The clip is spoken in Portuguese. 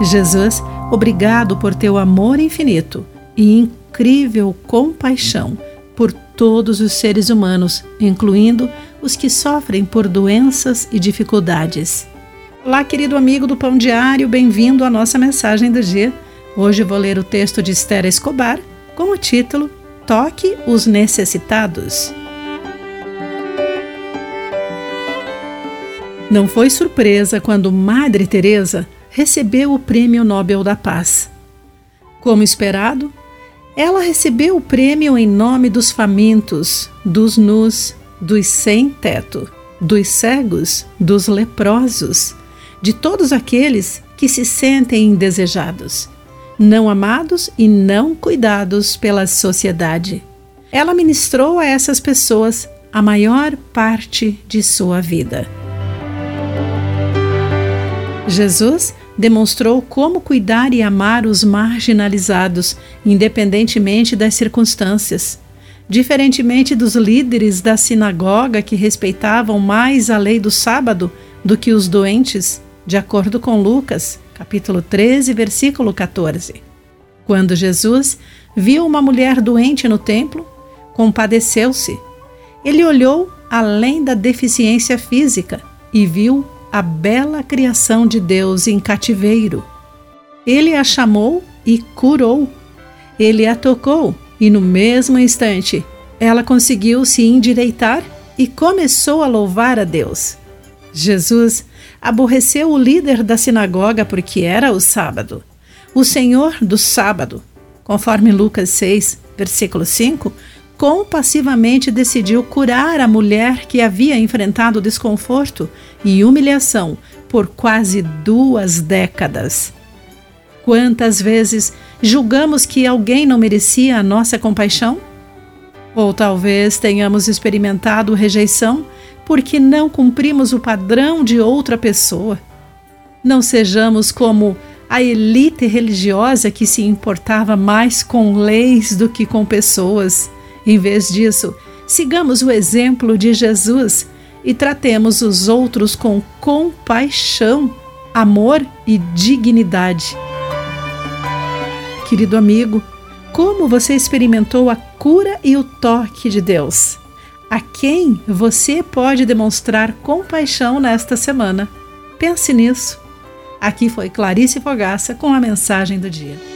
Jesus, obrigado por teu amor infinito e incrível compaixão por todos os seres humanos, incluindo os que sofrem por doenças e dificuldades. Olá, querido amigo do Pão Diário, bem-vindo à nossa mensagem do dia. Hoje vou ler o texto de Esther Escobar com o título Toque os Necessitados. Não foi surpresa quando Madre Teresa recebeu o Prêmio Nobel da Paz. Como esperado, ela recebeu o prêmio em nome dos famintos, dos nus, dos sem teto, dos cegos, dos leprosos, de todos aqueles que se sentem indesejados, não amados e não cuidados pela sociedade. Ela ministrou a essas pessoas a maior parte de sua vida. Jesus demonstrou como cuidar e amar os marginalizados, independentemente das circunstâncias. Diferentemente dos líderes da sinagoga que respeitavam mais a lei do sábado do que os doentes, de acordo com Lucas, capítulo 13, versículo 14. Quando Jesus viu uma mulher doente no templo, compadeceu-se. Ele olhou além da deficiência física e viu a bela criação de Deus em cativeiro. Ele a chamou e curou. Ele a tocou e, no mesmo instante, ela conseguiu se endireitar e começou a louvar a Deus. Jesus aborreceu o líder da sinagoga porque era o sábado, o Senhor do sábado. Conforme Lucas 6, versículo 5, compassivamente decidiu curar a mulher que havia enfrentado desconforto e humilhação por quase duas décadas. Quantas vezes julgamos que alguém não merecia a nossa compaixão? Ou talvez tenhamos experimentado rejeição porque não cumprimos o padrão de outra pessoa. Não sejamos como a elite religiosa que se importava mais com leis do que com pessoas em vez disso, sigamos o exemplo de Jesus e tratemos os outros com compaixão, amor e dignidade. Querido amigo, como você experimentou a cura e o toque de Deus? A quem você pode demonstrar compaixão nesta semana? Pense nisso. Aqui foi Clarice Fogaça com a mensagem do dia.